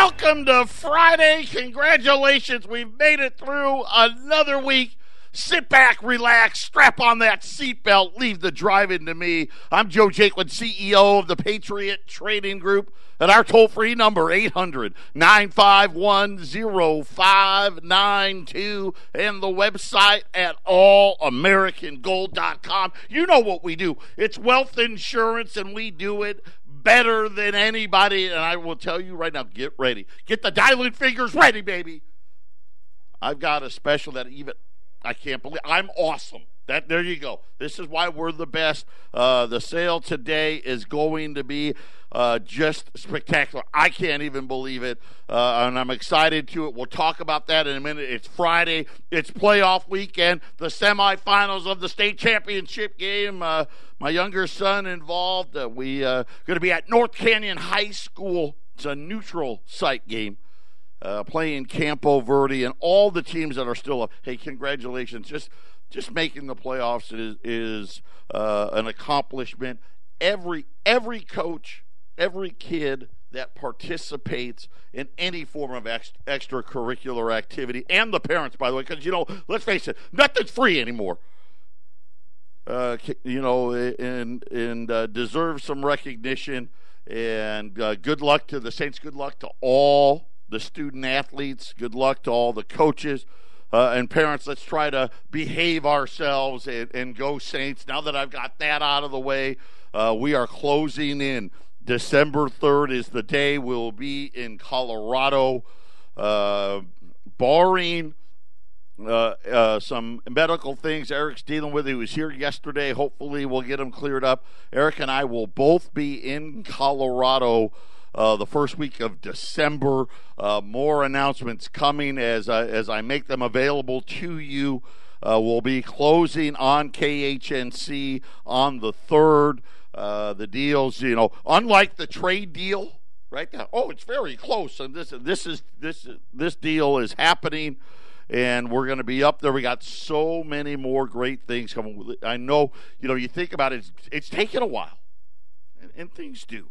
welcome to Friday. Congratulations. We've made it through another week. Sit back, relax, strap on that seatbelt, leave the driving to me. I'm Joe Jaquin, CEO of the Patriot Trading Group. At our toll free number, 800 951 0592, and the website at allamericangold.com. You know what we do. It's wealth insurance, and we do it better than anybody. And I will tell you right now get ready. Get the dialing fingers ready, baby. I've got a special that even I can't believe I'm awesome. That there you go. This is why we're the best. Uh, the sale today is going to be uh, just spectacular. I can't even believe it, uh, and I'm excited to it. We'll talk about that in a minute. It's Friday. It's playoff weekend. The semifinals of the state championship game. My younger son involved. Uh, we uh, going to be at North Canyon High School. It's a neutral site game uh, playing Campo Verde, and all the teams that are still up. Hey, congratulations! Just just making the playoffs is, is uh, an accomplishment. Every every coach, every kid that participates in any form of ex- extracurricular activity, and the parents, by the way, because you know, let's face it, nothing's free anymore. Uh, you know, and and uh, deserve some recognition. And uh, good luck to the Saints. Good luck to all the student athletes. Good luck to all the coaches uh, and parents. Let's try to behave ourselves and, and, go Saints. Now that I've got that out of the way, uh, we are closing in. December 3rd is the day we'll be in Colorado, uh, barring. Uh, uh, some medical things Eric's dealing with. He was here yesterday. Hopefully, we'll get him cleared up. Eric and I will both be in Colorado uh, the first week of December. Uh, more announcements coming as I, as I make them available to you. Uh, we'll be closing on KHNC on the third. Uh, the deals, you know, unlike the trade deal, right now. Oh, it's very close, and this this is this this deal is happening and we're going to be up there. We got so many more great things coming. I know, you know, you think about it, it's, it's taken a while, and, and things do.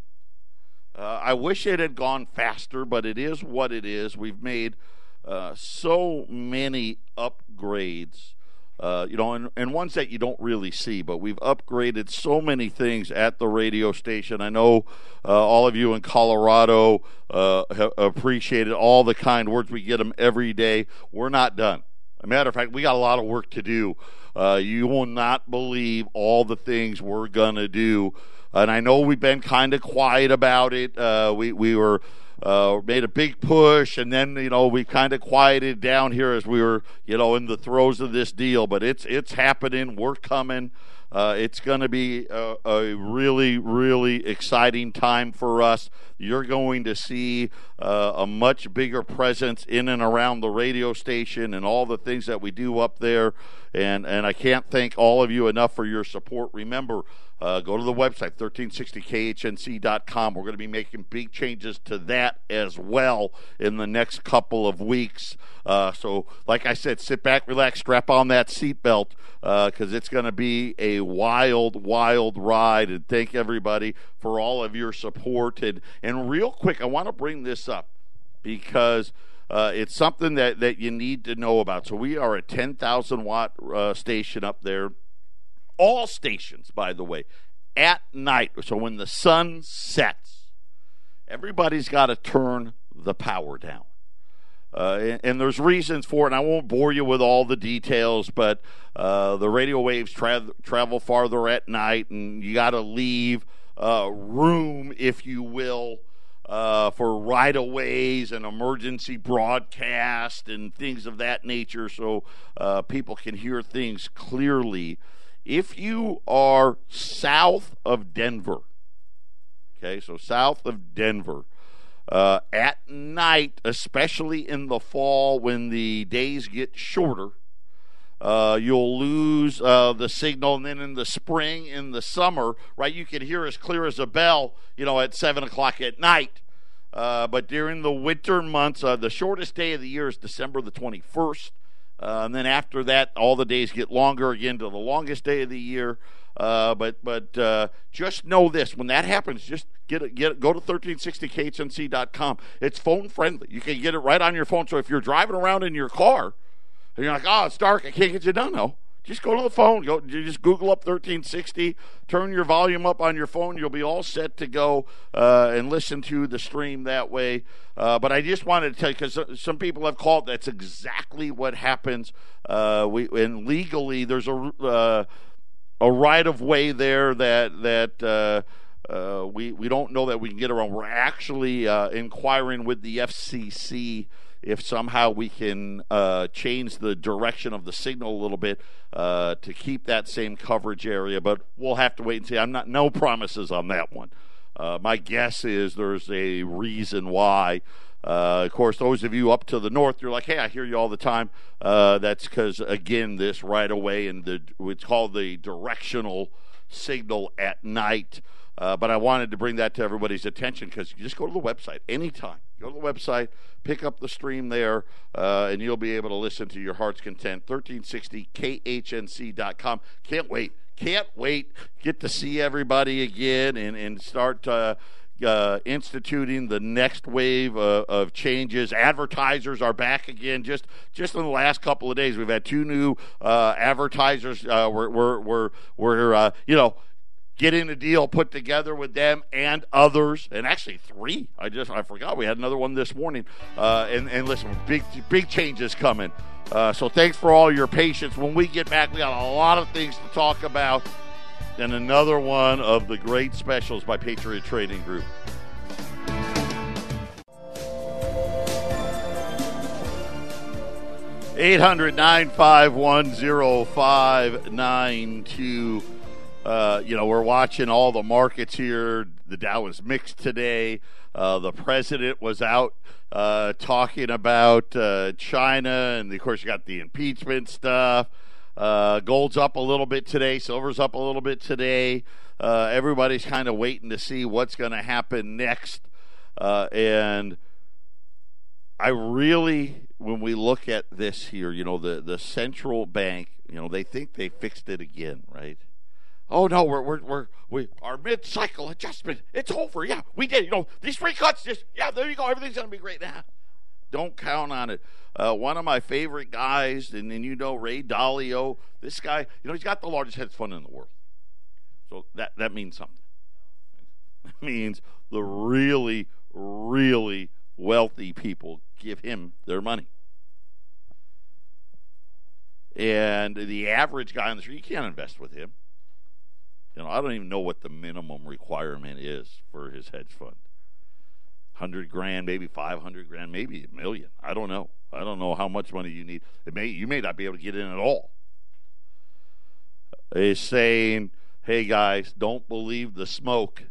Uh, I wish it had gone faster, but it is what it is. We've made uh, so many upgrades, uh, you know, and, and ones that you don't really see, but we've upgraded so many things at the radio station. I know uh, all of you in Colorado uh, have appreciated all the kind words. We get them every day. We're not done. As a matter of fact, we got a lot of work to do. Uh, you will not believe all the things we're going to do and I know we've been kind of quiet about it. Uh, we we were uh, made a big push, and then you know we kind of quieted down here as we were you know in the throes of this deal. But it's it's happening. We're coming. Uh, it's going to be a, a, really, really exciting time for us. You're going to see uh, a much bigger presence in and around the radio station and all the things that we do up there. And, and I can't thank all of you enough for your support. Remember, uh, go to the website, 1360khnc.com. We're going to be making big changes to that as well in the next couple of weeks. Uh, so, like I said, sit back, relax, strap on that seatbelt because uh, it's going to be a wild, wild ride. And thank everybody for all of your support. And, and real quick, I want to bring this up because. Uh, it's something that, that you need to know about. So we are a 10,000 watt uh, station up there all stations, by the way, at night. So when the sun sets, everybody's got to turn the power down. Uh, and, and, there's reasons for it. And I won't bore you with all the details, but uh, the radio waves tra- travel farther at night, and you got to leave uh, room, if you will, uh, for right of ways and emergency broadcast and things of that nature, so uh, people can hear things clearly if you are south of Denver, okay, so south of Denver, uh, at night, especially in the fall when the days get shorter, uh, you'll lose uh, the signal. And then in the spring, in the summer, right, you can hear as clear as a bell, you know, at 7 o'clock at night. Uh, but during the winter months, uh, the shortest day of the year is December the 21st. Uh, and then after that, all the days get longer again to the longest day of the year. Uh, but but uh, just know this: when that happens, just get it, get go to 1360khnc.com. It's phone friendly. You can get it right on your phone. So if you're driving around in your car and you're like, "Oh, it's dark, I can't get you done," no, just go to the phone. Go, just Google up 1360. Turn your volume up on your phone. You'll be all set to go uh, and listen to the stream that way. Uh, but I just wanted to tell you because some people have called. That's exactly what happens. Uh, we and legally, there's a uh, a right of way there that that. Uh, we we don't know that we can get around. We're actually uh, inquiring with the FCC if somehow we can uh, change the direction of the signal a little bit uh, to keep that same coverage area. But we'll have to wait and see. I'm not no promises on that one. Uh, my guess is there's a reason why. Of course, those of you up to the north, you're like, "Hey, I hear you all the time." That's because again, this right away and the it's called the directional signal at night. Uh, but I wanted to bring that to everybody's attention because you just go to the website anytime. Go to the website, pick up the stream there, uh, and you'll be able to listen to your heart's content. 1360khnc.com. Can't wait. Can't wait. Get to see everybody again and, and start. Uh, uh, instituting the next wave uh, of changes. Advertisers are back again. Just just in the last couple of days, we've had two new uh, advertisers. Uh, we're we're we're, we're uh, you know getting a deal put together with them and others, and actually three. I just I forgot we had another one this morning. Uh, and and listen, big big changes coming. Uh, so thanks for all your patience. When we get back, we got a lot of things to talk about, and another one of the great specials by Patriot Trading Group. Eight hundred nine five one zero five nine two. Uh, you know, we're watching all the markets here. The Dow was mixed today. Uh, the president was out uh, talking about uh, China, and of course, you got the impeachment stuff. Uh, gold's up a little bit today. Silver's up a little bit today. everybody's kind of waiting to see what's going to happen next. and I really, when we look at this here, you know, the, the central bank, you know, they think they fixed it again, right? Oh no, we're we're we're we our mid cycle adjustment. It's over. Yeah, we did. You know, these three cuts just yeah, there you go. Everything's gonna be great now. Don't count on it. Uh, one of my favorite guys, and then you know Ray Dalio. This guy, you know, he's got the largest hedge fund in the world. So that that means something. That means the really, really wealthy people give him their money. And the average guy on the street, you can't invest with him. You know, I don't even know what the minimum requirement is for his hedge fund. Hundred grand, maybe five hundred grand, maybe a million. I don't know. I don't know how much money you need. It may you may not be able to get in at all. He's saying, "Hey guys, don't believe the smoke."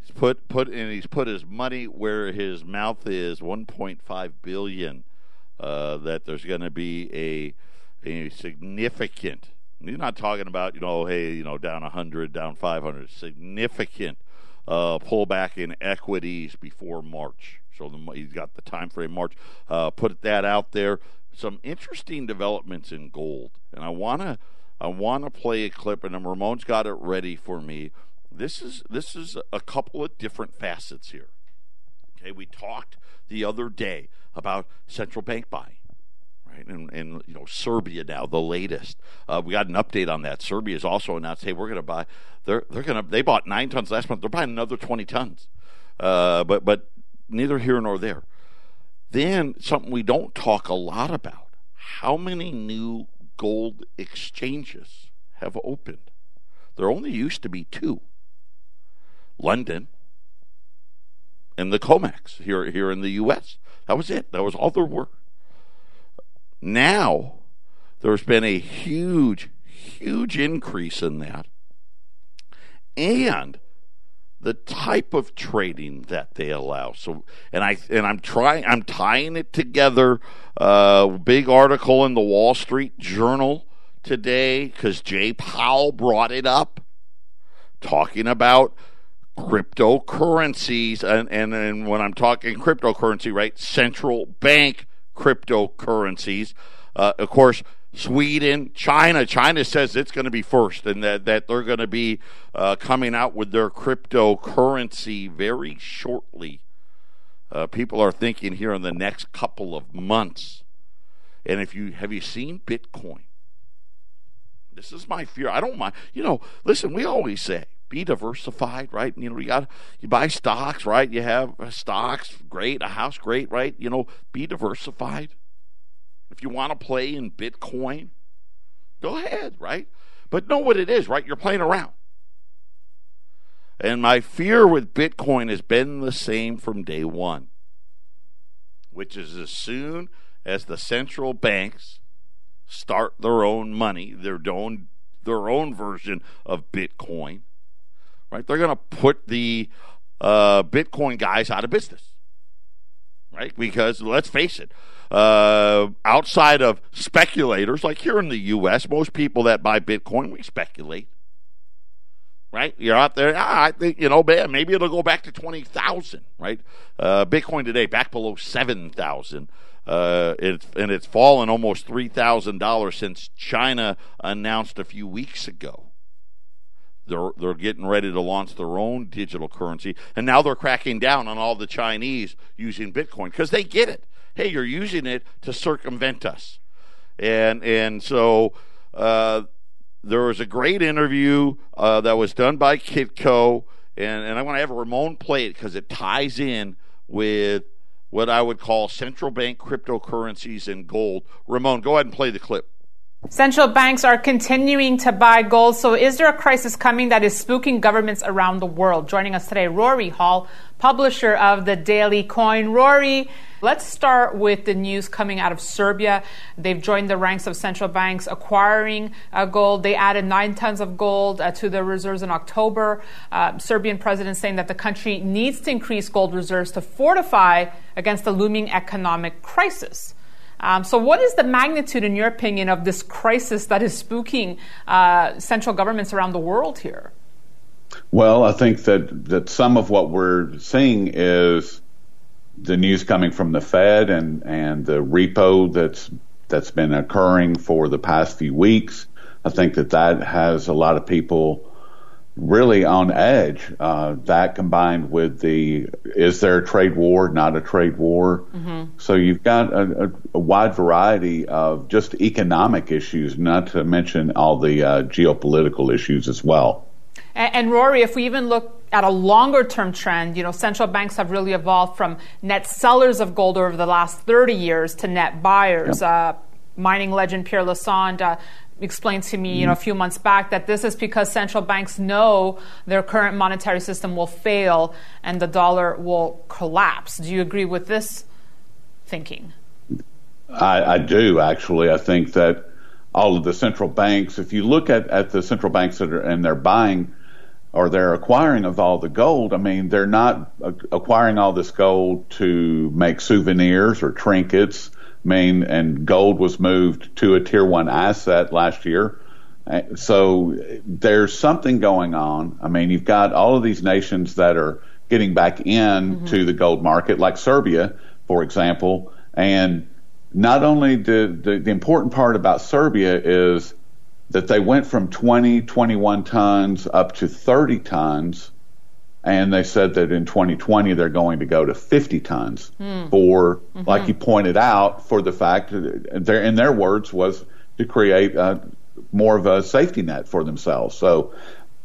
He's put put and he's put his money where his mouth is. One point five billion. Uh, that there's going to be a a significant He's not talking about, you know, hey, you know, down 100, down 500. Significant uh, pullback in equities before March. So the, he's got the time frame March. Uh, put that out there. Some interesting developments in gold, and I wanna I wanna play a clip, and Ramon's got it ready for me. This is this is a couple of different facets here. Okay, we talked the other day about central bank buying right? And, and you know, Serbia now, the latest. Uh, we got an update on that. Serbia has also announced, hey, we're going to buy. They're they're going to. They bought nine tons last month. They're buying another twenty tons. Uh, but but neither here nor there. Then something we don't talk a lot about: how many new gold exchanges have opened? There only used to be two. London and the COMEX here here in the U.S. That was it. That was all there were. Now, there's been a huge, huge increase in that. And the type of trading that they allow. So, and I and I'm trying, I'm tying it together. Uh, big article in the Wall Street Journal today because Jay Powell brought it up, talking about cryptocurrencies, and and and when I'm talking cryptocurrency, right, central bank cryptocurrencies. Uh, of course, Sweden, China. China says it's going to be first, and that, that they're going to be uh, coming out with their cryptocurrency very shortly. Uh, people are thinking here in the next couple of months. And if you have you seen Bitcoin? This is my fear. I don't mind. You know, listen, we always say be diversified, right? You know, you got you buy stocks, right? You have uh, stocks, great, a house, great, right? You know, be diversified. If you want to play in Bitcoin, go ahead, right? But know what it is, right? You're playing around. And my fear with Bitcoin has been the same from day one, which is as soon as the central banks start their own money, their own their own version of Bitcoin, right? They're going to put the uh, Bitcoin guys out of business, right? Because let's face it, uh, outside of speculators, like here in the U.S., most people that buy Bitcoin, we speculate. Right, you're out there. Ah, I think you know, man. Maybe it'll go back to twenty thousand. Right, uh, Bitcoin today back below seven thousand. Uh, it's and it's fallen almost three thousand dollars since China announced a few weeks ago. They're they're getting ready to launch their own digital currency, and now they're cracking down on all the Chinese using Bitcoin because they get it hey, you're using it to circumvent us. And and so uh, there was a great interview uh, that was done by Kitco, and, and I want to have Ramon play it because it ties in with what I would call central bank cryptocurrencies and gold. Ramon, go ahead and play the clip. Central banks are continuing to buy gold. So, is there a crisis coming that is spooking governments around the world? Joining us today, Rory Hall, publisher of the Daily Coin. Rory, let's start with the news coming out of Serbia. They've joined the ranks of central banks acquiring uh, gold. They added nine tons of gold uh, to their reserves in October. Uh, Serbian president saying that the country needs to increase gold reserves to fortify against the looming economic crisis. Um, so, what is the magnitude, in your opinion, of this crisis that is spooking uh, central governments around the world here? Well, I think that, that some of what we're seeing is the news coming from the Fed and, and the repo that's that's been occurring for the past few weeks. I think that that has a lot of people really on edge. Uh, that combined with the is there a trade war, not a trade war? Mm-hmm. So you've got a, a, a, wide variety of just economic issues, not to mention all the uh, geopolitical issues as well. And, and, Rory, if we even look at a longer term trend, you know, central banks have really evolved from net sellers of gold over the last 30 years to net buyers. Yep. Uh, mining legend Pierre Lassonde uh, explained to me, you know, a few months back that this is because central banks know their current monetary system will fail and the dollar will collapse. Do you agree with this thinking? I, I do actually. I think that all of the central banks, if you look at, at the central banks that are and they're buying or they're acquiring of all the gold, I mean, they're not acquiring all this gold to make souvenirs or trinkets mean, and gold was moved to a tier one asset last year. So there's something going on. I mean, you've got all of these nations that are getting back in mm-hmm. to the gold market, like Serbia, for example. And not only the, the, the important part about Serbia is that they went from 20, 21 tons up to 30 tons and they said that in 2020 they're going to go to 50 tons mm. for, mm-hmm. like you pointed out, for the fact that their, in their words was to create a, more of a safety net for themselves. So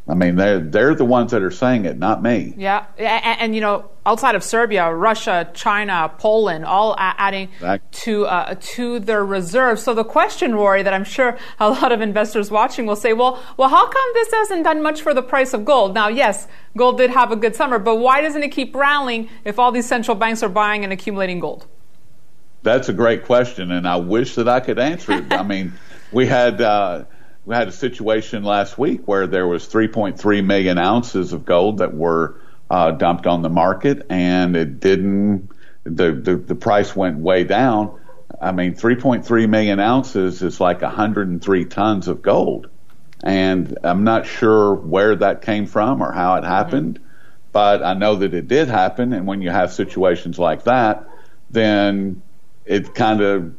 I mean, they're they're the ones that are saying it, not me. Yeah, and, and you know, outside of Serbia, Russia, China, Poland, all adding to uh, to their reserves. So the question, Rory, that I'm sure a lot of investors watching will say, well, well, how come this hasn't done much for the price of gold? Now, yes, gold did have a good summer, but why doesn't it keep rallying if all these central banks are buying and accumulating gold? That's a great question, and I wish that I could answer it. I mean, we had. Uh, we had a situation last week where there was 3.3 million ounces of gold that were uh, dumped on the market, and it didn't. The, the the price went way down. I mean, 3.3 million ounces is like 103 tons of gold, and I'm not sure where that came from or how it happened, mm-hmm. but I know that it did happen. And when you have situations like that, then it kind of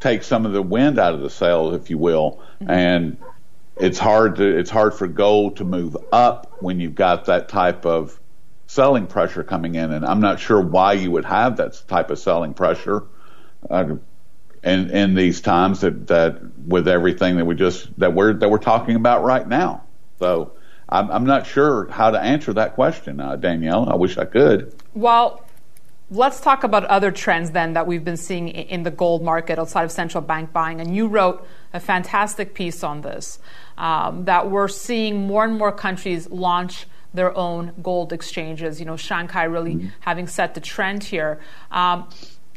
take some of the wind out of the sails, if you will, mm-hmm. and it's hard to it's hard for gold to move up when you've got that type of selling pressure coming in, and I'm not sure why you would have that type of selling pressure. Uh, in, in these times that, that with everything that we just that we're that we're talking about right now. So I'm, I'm not sure how to answer that question, uh, Danielle. I wish I could. Well, let's talk about other trends then that we've been seeing in the gold market outside of central bank buying. And you wrote a fantastic piece on this um, that we're seeing more and more countries launch their own gold exchanges. You know, Shanghai really mm-hmm. having set the trend here. Um,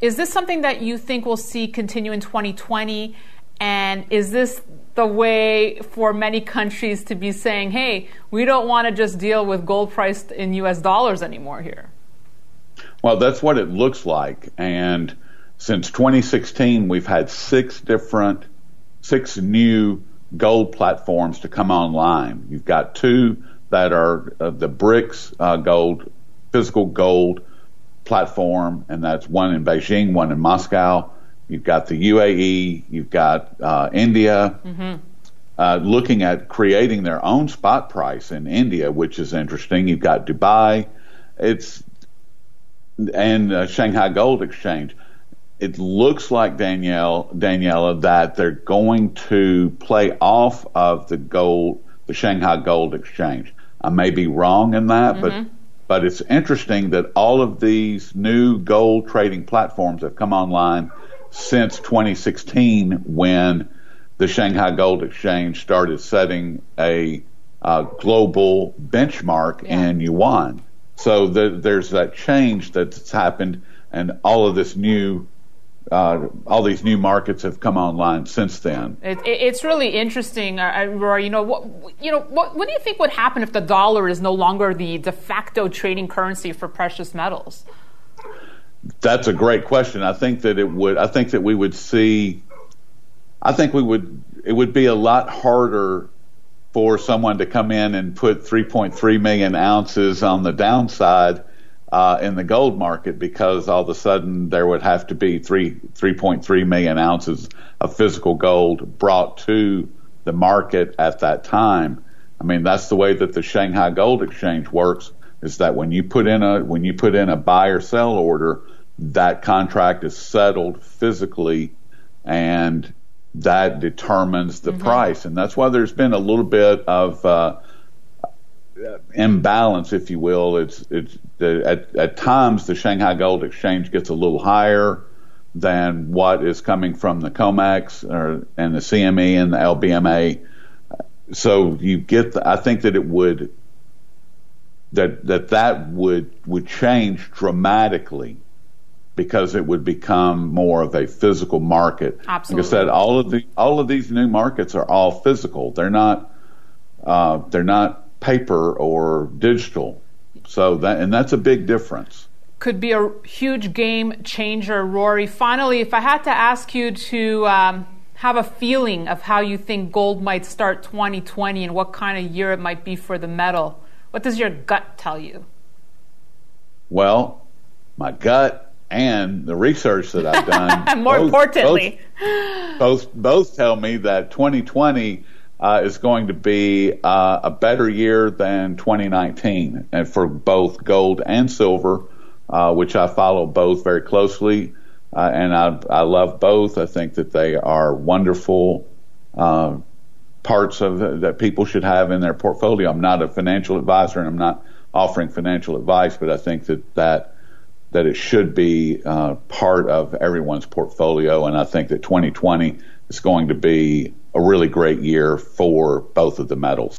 is this something that you think we'll see continue in 2020? And is this the way for many countries to be saying, hey, we don't want to just deal with gold priced in US dollars anymore here? Well, that's what it looks like. And since 2016, we've had six different, six new gold platforms to come online. You've got two that are uh, the BRICS uh, gold, physical gold platform, and that's one in Beijing, one in Moscow. You've got the UAE, you've got uh, India. Mm-hmm. Uh, looking at creating their own spot price in India, which is interesting. You've got Dubai, it's and uh, Shanghai Gold Exchange. It looks like Danielle Daniela that they're going to play off of the gold, the Shanghai Gold Exchange. I may be wrong in that, mm-hmm. but but it's interesting that all of these new gold trading platforms have come online since 2016 when the Shanghai Gold Exchange started setting a uh, global benchmark yeah. in yuan. So the, there's that change that's happened, and all of this new uh, all these new markets have come online since then. It, it's really interesting, uh, Rory. You know, what, you know, what, what do you think would happen if the dollar is no longer the de facto trading currency for precious metals? That's a great question. I think that it would. I think that we would see. I think we would. It would be a lot harder for someone to come in and put 3.3 million ounces on the downside uh, in the gold market because all of a sudden there would have to be three 3.3 million ounces of physical gold brought to the market at that time. I mean, that's the way that the Shanghai Gold Exchange works. Is that when you put in a when you put in a buy or sell order, that contract is settled physically, and that determines the mm-hmm. price. And that's why there's been a little bit of uh, imbalance, if you will. It's it's the, at at times the Shanghai Gold Exchange gets a little higher than what is coming from the COMEX or and the CME and the LBMA. So you get, the, I think that it would that that that would would change dramatically because it would become more of a physical market. Absolutely. Like I said, all of the all of these new markets are all physical. They're not uh, they're not paper or digital. So that and that's a big difference. Could be a huge game changer, Rory. Finally, if I had to ask you to um, have a feeling of how you think gold might start 2020 and what kind of year it might be for the metal, what does your gut tell you? Well, my gut and the research that I've done. More both, importantly, both, both, both tell me that 2020 uh, is going to be uh, a better year than 2019, and for both gold and silver, uh, which I follow both very closely, uh, and I, I, love both. I think that they are wonderful uh, parts of that people should have in their portfolio. I'm not a financial advisor, and I'm not offering financial advice, but I think that that that it should be uh, part of everyone's portfolio, and I think that 2020 is going to be a really great year for both of the metals.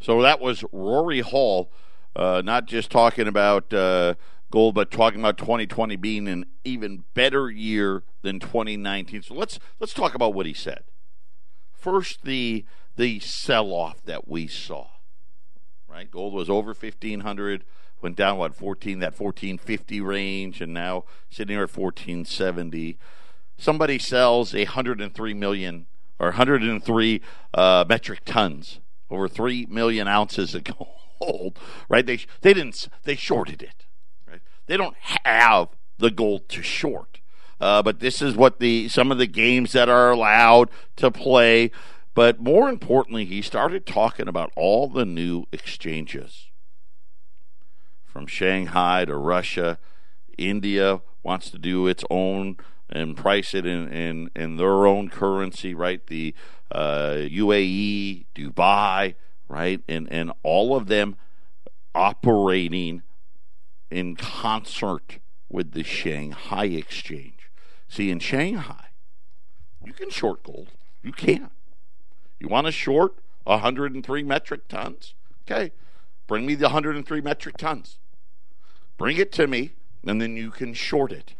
So that was Rory Hall, uh, not just talking about uh, gold, but talking about 2020 being an even better year than 2019. So let's let's talk about what he said. First, the the sell off that we saw. Right, gold was over 1500, went down what 14 that 1450 range, and now sitting here at 1470 somebody sells a 103 million or 103 uh, metric tons, over three million ounces of gold, right? They they didn't they shorted it, right? They don't have the gold to short. Uh, but this is what the some of the games that are allowed to play. But more importantly, he started talking about all the new exchanges from Shanghai to Russia. India wants to do its own and price it in, in, in their own currency, right? The uh, UAE, Dubai, right? And, and all of them operating in concert with the Shanghai exchange. See, in Shanghai, you can short gold. You can. You want to short 103 metric tons? Okay. Bring me the 103 metric tons. Bring it to me, and then you can short it.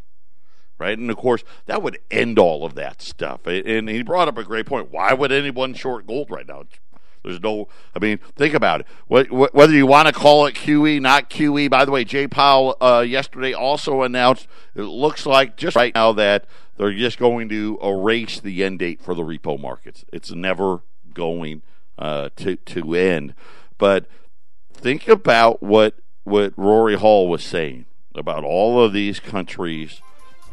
Right? And of course, that would end all of that stuff. And he brought up a great point. Why would anyone short gold right now? There's no, I mean, think about it. Whether you want to call it QE, not QE. By the way, Jay Powell uh, yesterday also announced it looks like just right now that they're just going to erase the end date for the repo markets. It's never going uh, to to end. But think about what what Rory Hall was saying about all of these countries.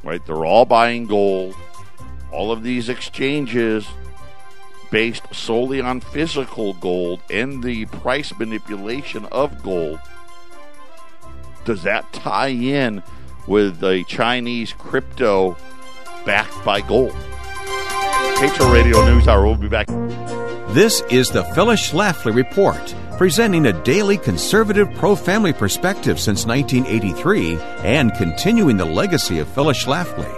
Right, they're all buying gold. All of these exchanges based solely on physical gold and the price manipulation of gold. Does that tie in with the Chinese crypto backed by gold? Patriot Radio News Hour. We'll be back. This is the Phyllis Schlafly Report, presenting a daily conservative pro family perspective since 1983 and continuing the legacy of Phyllis Schlafly.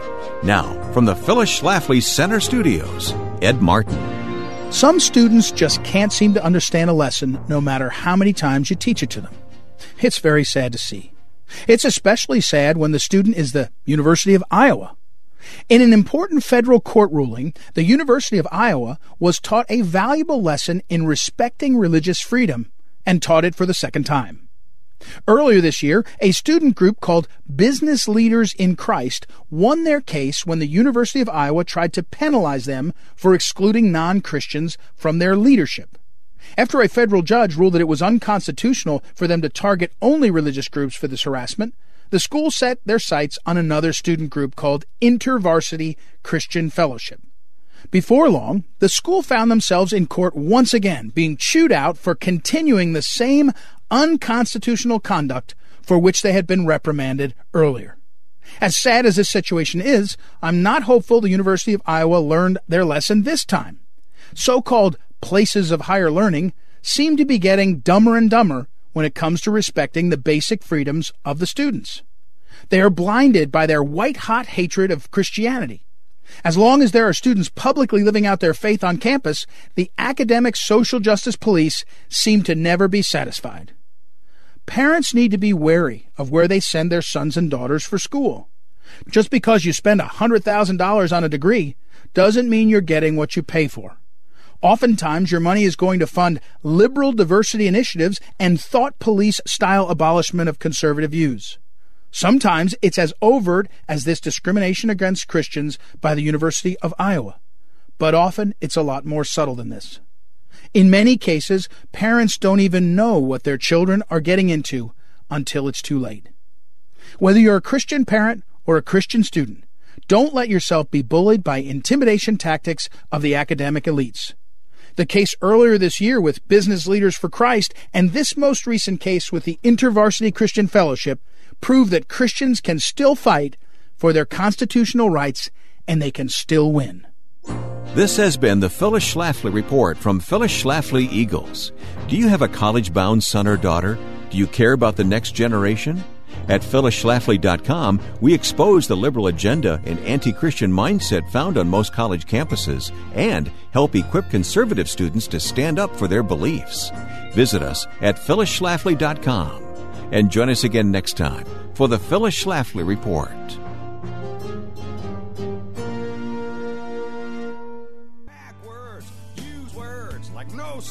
Now, from the Phyllis Schlafly Center Studios, Ed Martin. Some students just can't seem to understand a lesson no matter how many times you teach it to them. It's very sad to see. It's especially sad when the student is the University of Iowa. In an important federal court ruling, the University of Iowa was taught a valuable lesson in respecting religious freedom and taught it for the second time. Earlier this year, a student group called Business Leaders in Christ won their case when the University of Iowa tried to penalize them for excluding non Christians from their leadership. After a federal judge ruled that it was unconstitutional for them to target only religious groups for this harassment, the school set their sights on another student group called InterVarsity Christian Fellowship. Before long, the school found themselves in court once again, being chewed out for continuing the same unconstitutional conduct for which they had been reprimanded earlier. As sad as this situation is, I'm not hopeful the University of Iowa learned their lesson this time. So called places of higher learning seem to be getting dumber and dumber when it comes to respecting the basic freedoms of the students. They are blinded by their white hot hatred of Christianity. As long as there are students publicly living out their faith on campus, the academic social justice police seem to never be satisfied. Parents need to be wary of where they send their sons and daughters for school. Just because you spend $100,000 on a degree doesn't mean you're getting what you pay for. Oftentimes, your money is going to fund liberal diversity initiatives and thought police style abolishment of conservative views. Sometimes it's as overt as this discrimination against Christians by the University of Iowa, but often it's a lot more subtle than this. In many cases, parents don't even know what their children are getting into until it's too late. Whether you're a Christian parent or a Christian student, don't let yourself be bullied by intimidation tactics of the academic elites. The case earlier this year with Business Leaders for Christ and this most recent case with the InterVarsity Christian Fellowship prove that Christians can still fight for their constitutional rights and they can still win. This has been the Phyllis Schlafly Report from Phyllis Schlafly Eagles. Do you have a college bound son or daughter? Do you care about the next generation? At phyllisschlafly.com, we expose the liberal agenda and anti Christian mindset found on most college campuses and help equip conservative students to stand up for their beliefs. Visit us at phyllisschlafly.com and join us again next time for the Phyllis Schlafly Report.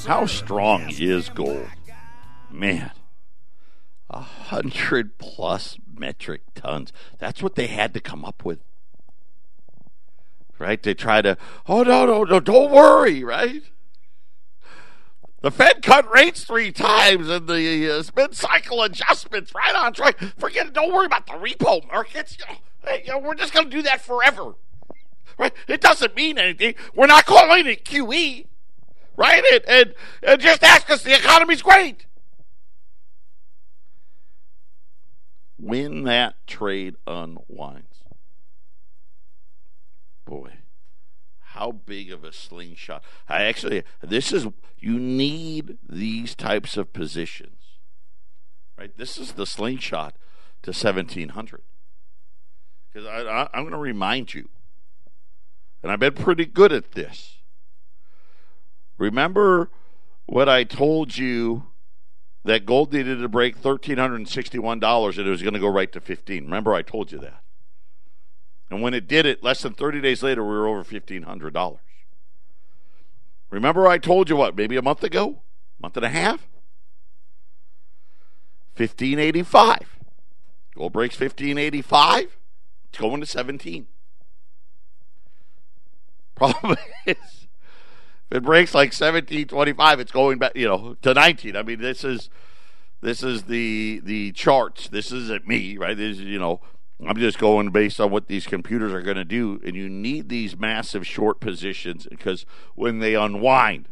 How strong is gold? Man, a hundred plus metric tons. That's what they had to come up with. Right? They try to, oh, no, no, no, don't worry, right? The Fed cut rates three times and the uh, spin cycle adjustments right on track. Forget it. Don't worry about the repo markets. You know, we're just going to do that forever. Right? It doesn't mean anything. We're not calling it QE. Right? And, and, and just ask us the economy's great. When that trade unwinds, boy, how big of a slingshot. I actually, this is, you need these types of positions. Right? This is the slingshot to 1700. Because I, I'm going to remind you, and I've been pretty good at this. Remember what I told you that gold needed to break $1,361 and it was going to go right to 15. Remember, I told you that. And when it did it, less than 30 days later, we were over $1,500. Remember, I told you what, maybe a month ago? Month and a half? 1585. Gold breaks 1585. It's going to 17. Problem is, if it breaks like 1725, it's going back, you know, to 19. I mean, this is this is the the charts. This isn't me, right? This is, you know, I'm just going based on what these computers are going to do, and you need these massive short positions because when they unwind,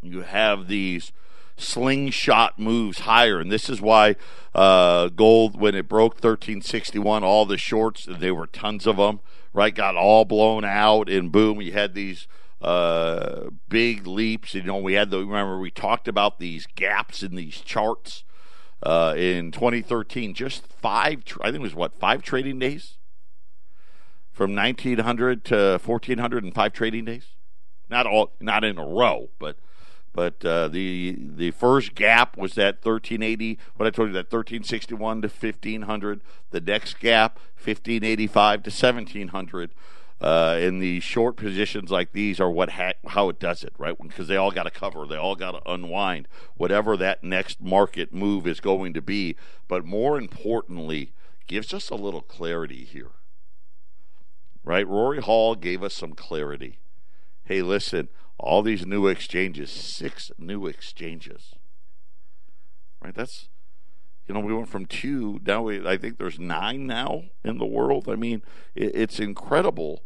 you have these slingshot moves higher, and this is why uh, gold, when it broke 1361, all the shorts, there were tons of them, right, got all blown out, and boom, you had these uh, big leaps. You know, we had the remember we talked about these gaps in these charts uh, in 2013. Just five, I think it was what five trading days from 1900 to 1400 and five trading days. Not all, not in a row, but but uh, the the first gap was that 1380. What I told you that 1361 to 1500. The next gap 1585 to 1700. Uh, in the short positions like these are what ha- how it does it right because they all got to cover they all got to unwind whatever that next market move is going to be but more importantly gives us a little clarity here right rory hall gave us some clarity hey listen all these new exchanges six new exchanges right that's you know, we went from two now. We, I think there's nine now in the world. I mean, it, it's incredible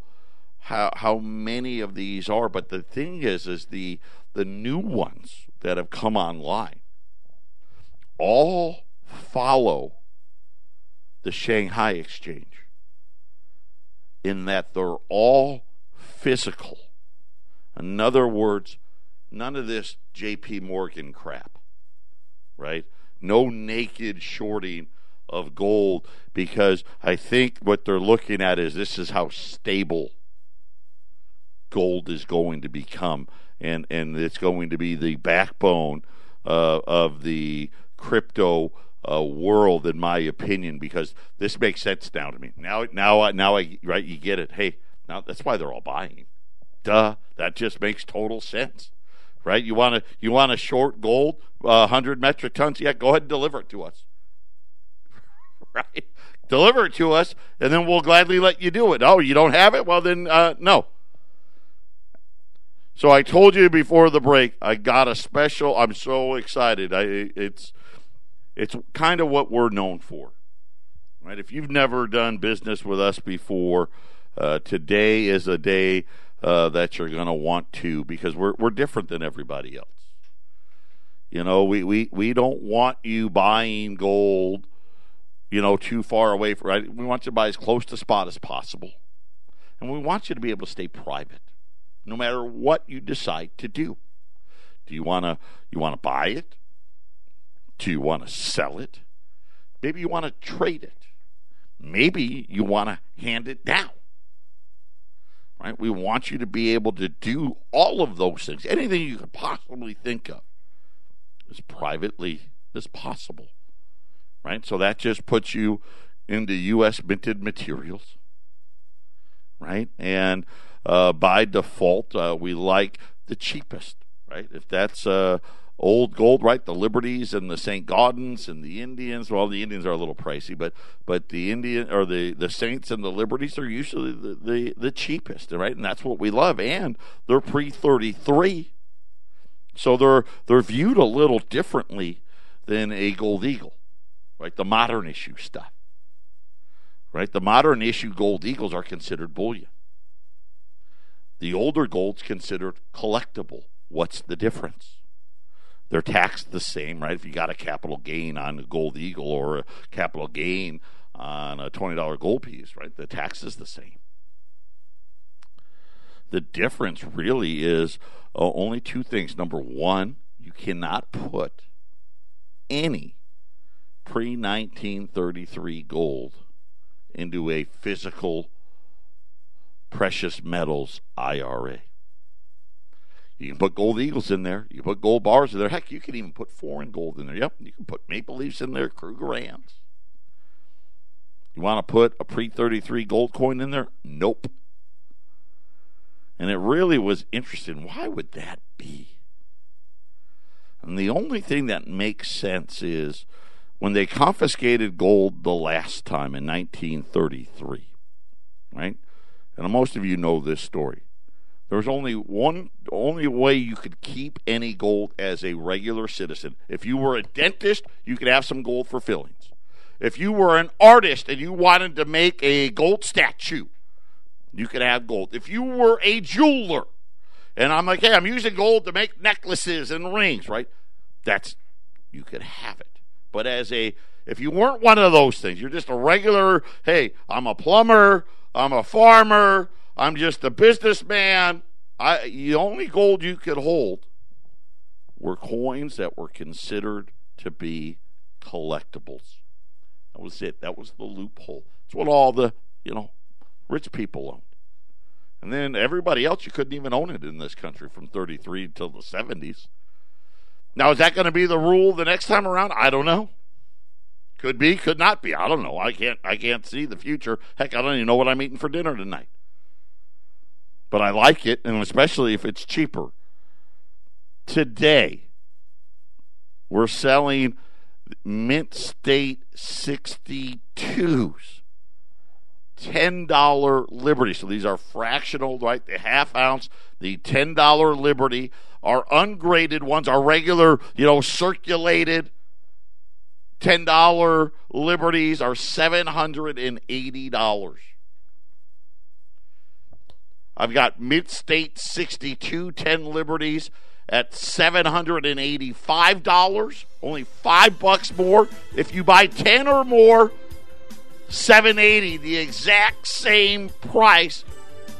how how many of these are. But the thing is, is the the new ones that have come online all follow the Shanghai Exchange in that they're all physical. In other words, none of this J.P. Morgan crap, right? no naked shorting of gold because I think what they're looking at is this is how stable gold is going to become, and and it's going to be the backbone uh, of the crypto uh, world, in my opinion, because this makes sense now to me. Now, now, now, I right, you get it. Hey, now that's why they're all buying. Duh, that just makes total sense right? You want to you want a short gold, uh, hundred metric tons? Yeah, go ahead and deliver it to us, right? Deliver it to us, and then we'll gladly let you do it. Oh, you don't have it? Well, then uh, no. So I told you before the break, I got a special. I'm so excited. I it's it's kind of what we're known for, right? If you've never done business with us before, uh, today is a day uh, that you're going to want to because we're we're different than everybody else. You know, we, we, we don't want you buying gold, you know, too far away from right. We want you to buy as close to spot as possible. And we want you to be able to stay private no matter what you decide to do. Do you want to you want to buy it? Do you want to sell it? Maybe you want to trade it. Maybe you want to hand it down right? We want you to be able to do all of those things, anything you could possibly think of, as privately as possible, right? So that just puts you into U.S. minted materials, right? And uh, by default, uh, we like the cheapest, right? If that's uh, old gold, right? The Liberties and the St. Gaudens and the Indians. Well, the Indians are a little pricey, but but the Indian or the, the Saints and the Liberties are usually the, the, the cheapest, right? And that's what we love. And they're pre thirty three, so they're they're viewed a little differently than a gold eagle, right? The modern issue stuff. right? The modern issue gold eagles are considered bullion. The older gold's considered collectible. What's the difference? They're taxed the same, right? If you got a capital gain on a gold eagle or a capital gain on a $20 gold piece, right? The tax is the same. The difference really is uh, only two things. Number one, you cannot put any pre 1933 gold into a physical precious metals IRA. You can put gold eagles in there. You can put gold bars in there. Heck, you can even put foreign gold in there. Yep, you can put maple leafs in there, Krugerrands. You want to put a pre 33 gold coin in there? Nope. And it really was interesting. Why would that be? And the only thing that makes sense is when they confiscated gold the last time in 1933, right? And most of you know this story. There was only one only way you could keep any gold as a regular citizen. If you were a dentist, you could have some gold for fillings. If you were an artist and you wanted to make a gold statue, you could have gold. If you were a jeweler, and I'm like, hey, I'm using gold to make necklaces and rings, right? That's you could have it. But as a if you weren't one of those things, you're just a regular, hey, I'm a plumber, I'm a farmer, I'm just a businessman. I the only gold you could hold were coins that were considered to be collectibles. That was it. That was the loophole. That's what all the, you know, rich people owned. And then everybody else, you couldn't even own it in this country from 33 until the 70s. Now, is that going to be the rule the next time around? I don't know. Could be, could not be. I don't know. I can't. I can't see the future. Heck, I don't even know what I'm eating for dinner tonight. But I like it, and especially if it's cheaper. Today, we're selling Mint State 62s $10 Liberty. So these are fractional, right? The half ounce, the $10 Liberty. Our ungraded ones, our regular, you know, circulated $10 Liberties are $780. I've got Mint State 62 10 Liberties at $785, only 5 bucks more. If you buy 10 or more, 780 the exact same price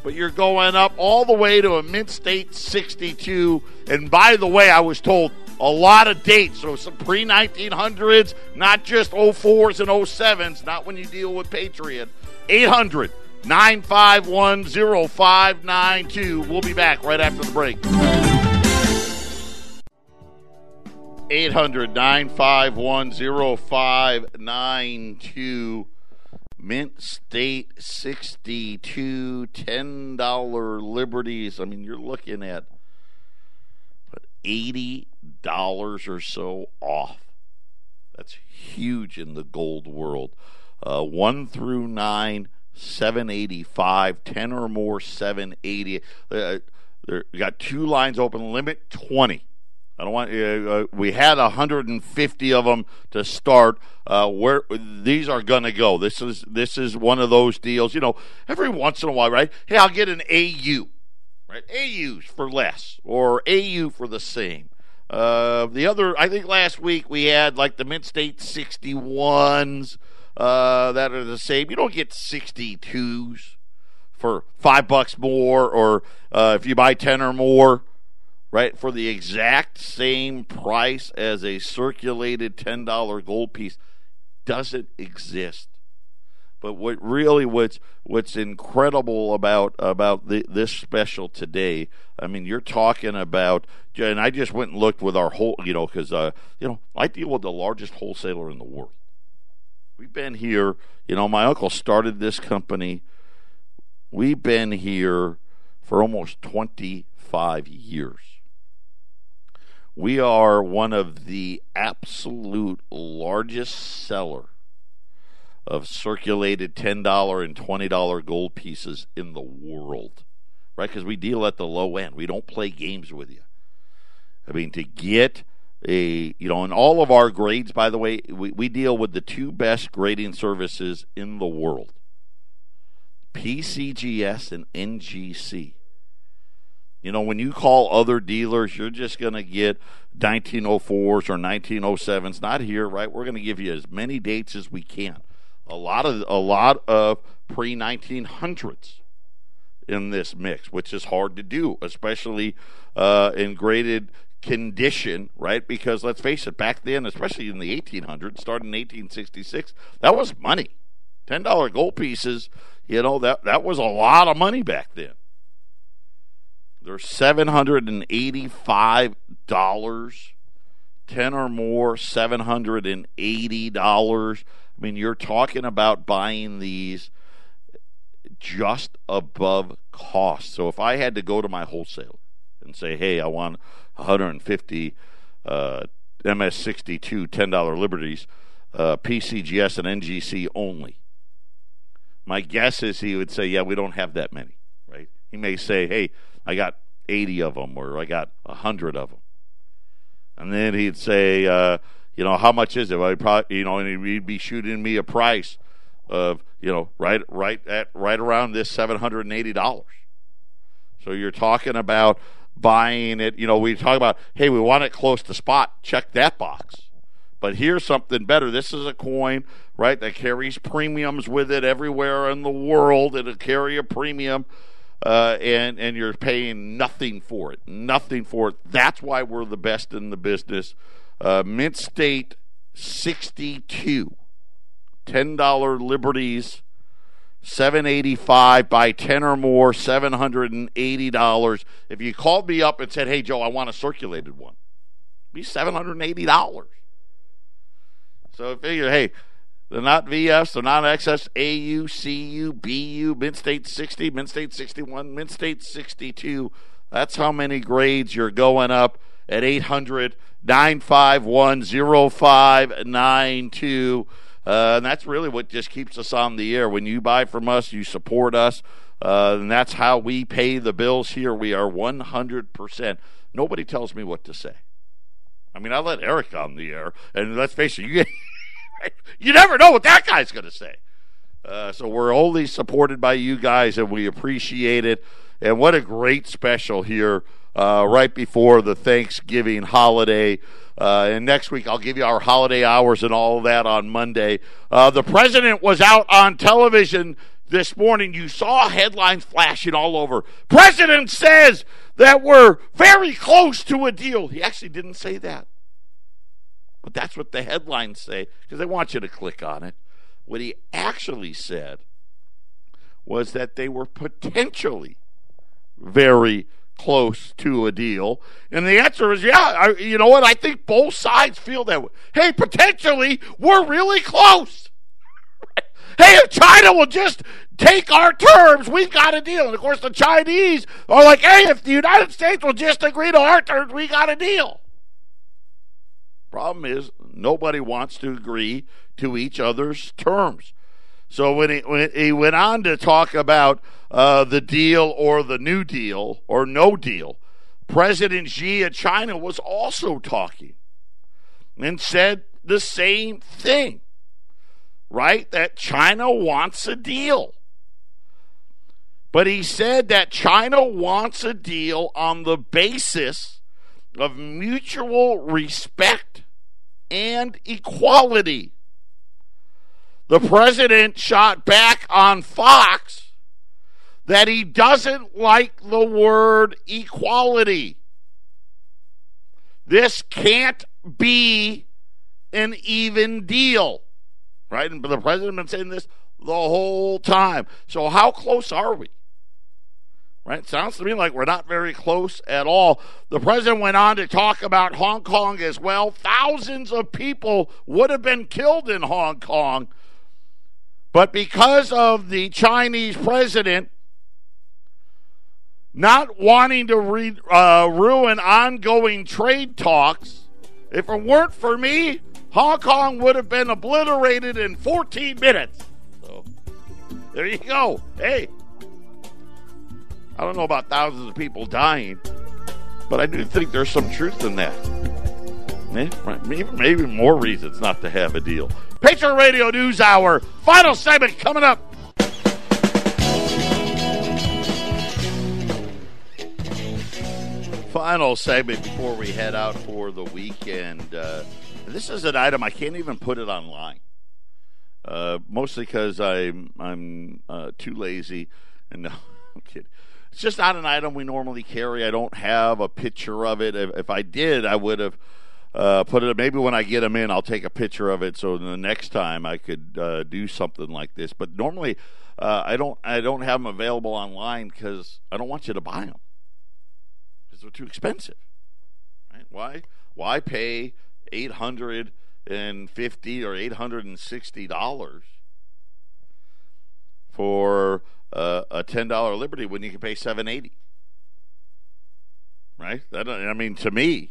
but you're going up all the way to a Mint State 62 and by the way i was told a lot of dates. So some pre-1900s not just 04s and 07s not when you deal with patriot. 800 951 0592 we'll be back right after the break. 800 951 0592 Mint State 62 $10 liberties. I mean, you're looking at $80 or so off. That's huge in the gold world. Uh, 1 through 9, 785, 10 or more, 780. Uh, there, got two lines open, limit 20. I don't want. Uh, uh we had 150 of them to start. Uh, where these are going to go? This is this is one of those deals. You know, every once in a while, right? Hey, I'll get an AU? AUs for less or AU for the same. Uh, the other, I think last week we had like the Mint State 61s uh, that are the same. You don't get 62s for five bucks more, or uh, if you buy 10 or more right, for the exact same price as a circulated $10 gold piece doesn't exist. But what really what's what's incredible about about the, this special today, I mean, you're talking about, and I just went and looked with our whole, you know, because uh, you know I deal with the largest wholesaler in the world. We've been here, you know, my uncle started this company. We've been here for almost 25 years. We are one of the absolute largest seller of circulated $10 and $20 gold pieces in the world. Right? Because we deal at the low end. We don't play games with you. I mean, to get a, you know, in all of our grades, by the way, we, we deal with the two best grading services in the world. PCGS and NGC. You know, when you call other dealers, you're just going to get 1904s or 1907s. Not here, right? We're going to give you as many dates as we can. A lot of a lot of pre 1900s in this mix, which is hard to do, especially uh, in graded condition, right? Because let's face it, back then, especially in the 1800s, starting in 1866, that was money. Ten dollar gold pieces, you know that that was a lot of money back then. They're seven hundred and eighty-five dollars, ten or more, seven hundred and eighty dollars. I mean, you're talking about buying these just above cost. So if I had to go to my wholesaler and say, "Hey, I want 150 uh, MS62 $10 Liberties, uh, PCGS and NGC only," my guess is he would say, "Yeah, we don't have that many." Right? He may say, "Hey." I got 80 of them or I got 100 of them. And then he'd say, uh, you know, how much is it? I probably, you know, and he'd be shooting me a price of, you know, right, right at, right around this $780. So you're talking about buying it, you know, we talk about, hey, we want it close to spot. Check that box. But here's something better. This is a coin, right, that carries premiums with it everywhere in the world. It'll carry a premium uh, and and you're paying nothing for it, nothing for it. That's why we're the best in the business. Uh, Mint State sixty two, ten dollar liberties, seven eighty five by ten or more, seven hundred and eighty dollars. If you called me up and said, "Hey Joe, I want a circulated one," be seven hundred and eighty dollars. So figure, hey, they're not VF. They're not XF, AU, CU, BU, Mint State 60, Mint State 61, Mint State 62. That's how many grades you're going up at 800 951 0592. Uh, and that's really what just keeps us on the air. When you buy from us, you support us. Uh, and that's how we pay the bills here. We are 100%. Nobody tells me what to say. I mean, I let Eric on the air, and let's face it, you you never know what that guy's going to say. Uh, so we're only supported by you guys, and we appreciate it. And what a great special here uh, right before the Thanksgiving holiday. Uh, and next week, I'll give you our holiday hours and all of that on Monday. Uh, the president was out on television this morning. You saw headlines flashing all over. President says that we're very close to a deal. He actually didn't say that. But that's what the headlines say because they want you to click on it. What he actually said was that they were potentially very close to a deal. And the answer is yeah, I, you know what? I think both sides feel that way. Hey, potentially, we're really close. hey, if China will just take our terms, we've got a deal. And of course, the Chinese are like, hey, if the United States will just agree to our terms, we got a deal. Problem is, nobody wants to agree to each other's terms. So when he, when he went on to talk about uh, the deal or the New Deal or no deal, President Xi of China was also talking and said the same thing, right? That China wants a deal. But he said that China wants a deal on the basis of mutual respect and equality. The president shot back on Fox that he doesn't like the word equality. This can't be an even deal. Right? And the president has been saying this the whole time. So, how close are we? Right? Sounds to me like we're not very close at all. The president went on to talk about Hong Kong as well. Thousands of people would have been killed in Hong Kong. But because of the Chinese president not wanting to re, uh, ruin ongoing trade talks, if it weren't for me, Hong Kong would have been obliterated in 14 minutes. So there you go. Hey, I don't know about thousands of people dying, but I do think there's some truth in that. Maybe, maybe more reasons not to have a deal. Patriot Radio News Hour. Final segment coming up. Final segment before we head out for the weekend. Uh, this is an item I can't even put it online, uh, mostly because I'm I'm uh, too lazy. And no, I'm kidding. It's just not an item we normally carry. I don't have a picture of it. If, if I did, I would have uh, put it. Maybe when I get them in, I'll take a picture of it so the next time I could uh, do something like this. But normally, uh, I don't. I don't have them available online because I don't want you to buy them because they're too expensive. Right? Why? Why pay eight hundred and fifty or eight hundred and sixty dollars for uh, a ten dollar Liberty when you can pay seven eighty? Right? That I mean, to me,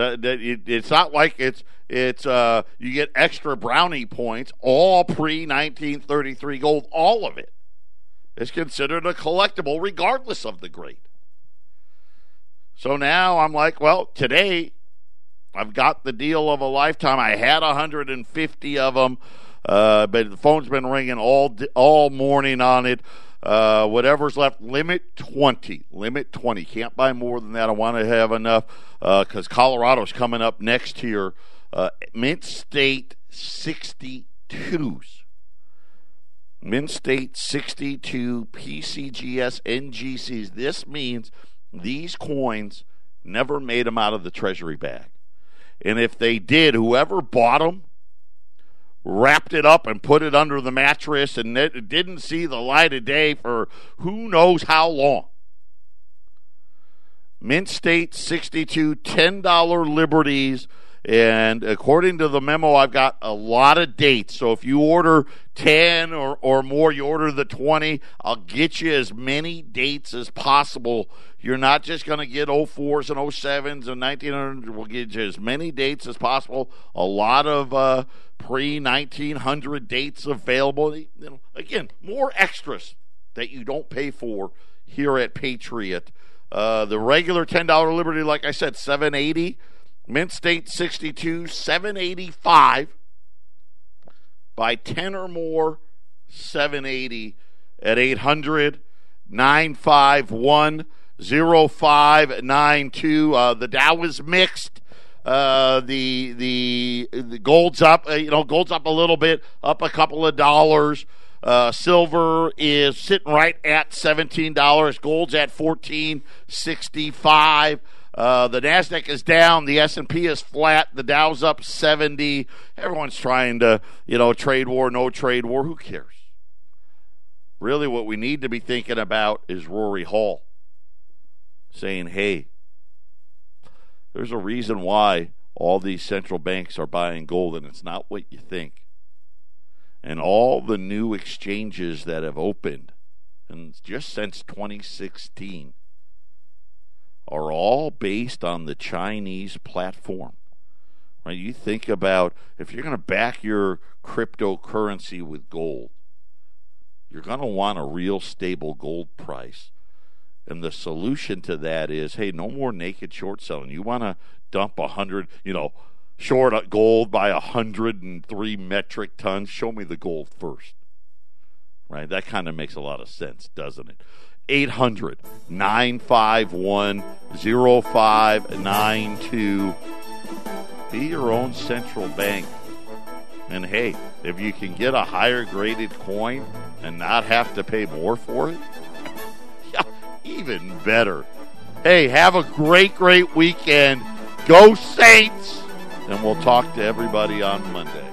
it's not like it's it's uh, you get extra brownie points, all pre nineteen thirty three gold, all of it is considered a collectible, regardless of the grade. So now I'm like, well, today I've got the deal of a lifetime. I had 150 of them, uh, but the phone's been ringing all all morning on it. Uh, whatever's left, limit 20. Limit 20. Can't buy more than that. I want to have enough because uh, Colorado's coming up next year. Uh, Mint State 62s. Mint State 62 PCGS NGCs. This means these coins never made them out of the treasury bag. And if they did, whoever bought them wrapped it up and put it under the mattress and it didn't see the light of day for who knows how long. Mint State 62 $10 liberties. And according to the memo, I've got a lot of dates. So if you order 10 or, or more, you order the 20, I'll get you as many dates as possible. You're not just going to get 04s and 07s and 1900s. We'll get you as many dates as possible. A lot of uh, pre 1900 dates available. You know, again, more extras that you don't pay for here at Patriot. Uh, the regular $10 Liberty, like I said, 780 Mint State 62, 785. By 10 or more, 780 at 800 951 0592. Uh, the Dow is mixed. Uh, the, the the gold's up, uh, you know, gold's up a little bit, up a couple of dollars. Uh, silver is sitting right at seventeen dollars. Gold's at fourteen sixty five. Uh, the Nasdaq is down. The S and P is flat. The Dow's up seventy. Everyone's trying to, you know, trade war, no trade war. Who cares? Really, what we need to be thinking about is Rory Hall saying, "Hey, there's a reason why all these central banks are buying gold, and it's not what you think." And all the new exchanges that have opened, and just since 2016 are all based on the Chinese platform. Right? You think about if you're going to back your cryptocurrency with gold, you're going to want a real stable gold price. And the solution to that is, hey, no more naked short selling. You want to dump a hundred, you know, short gold by a hundred and three metric tons. Show me the gold first. Right? That kind of makes a lot of sense, doesn't it? 800 951 0592. Be your own central bank. And hey, if you can get a higher graded coin and not have to pay more for it, yeah, even better. Hey, have a great, great weekend. Go Saints! And we'll talk to everybody on Monday.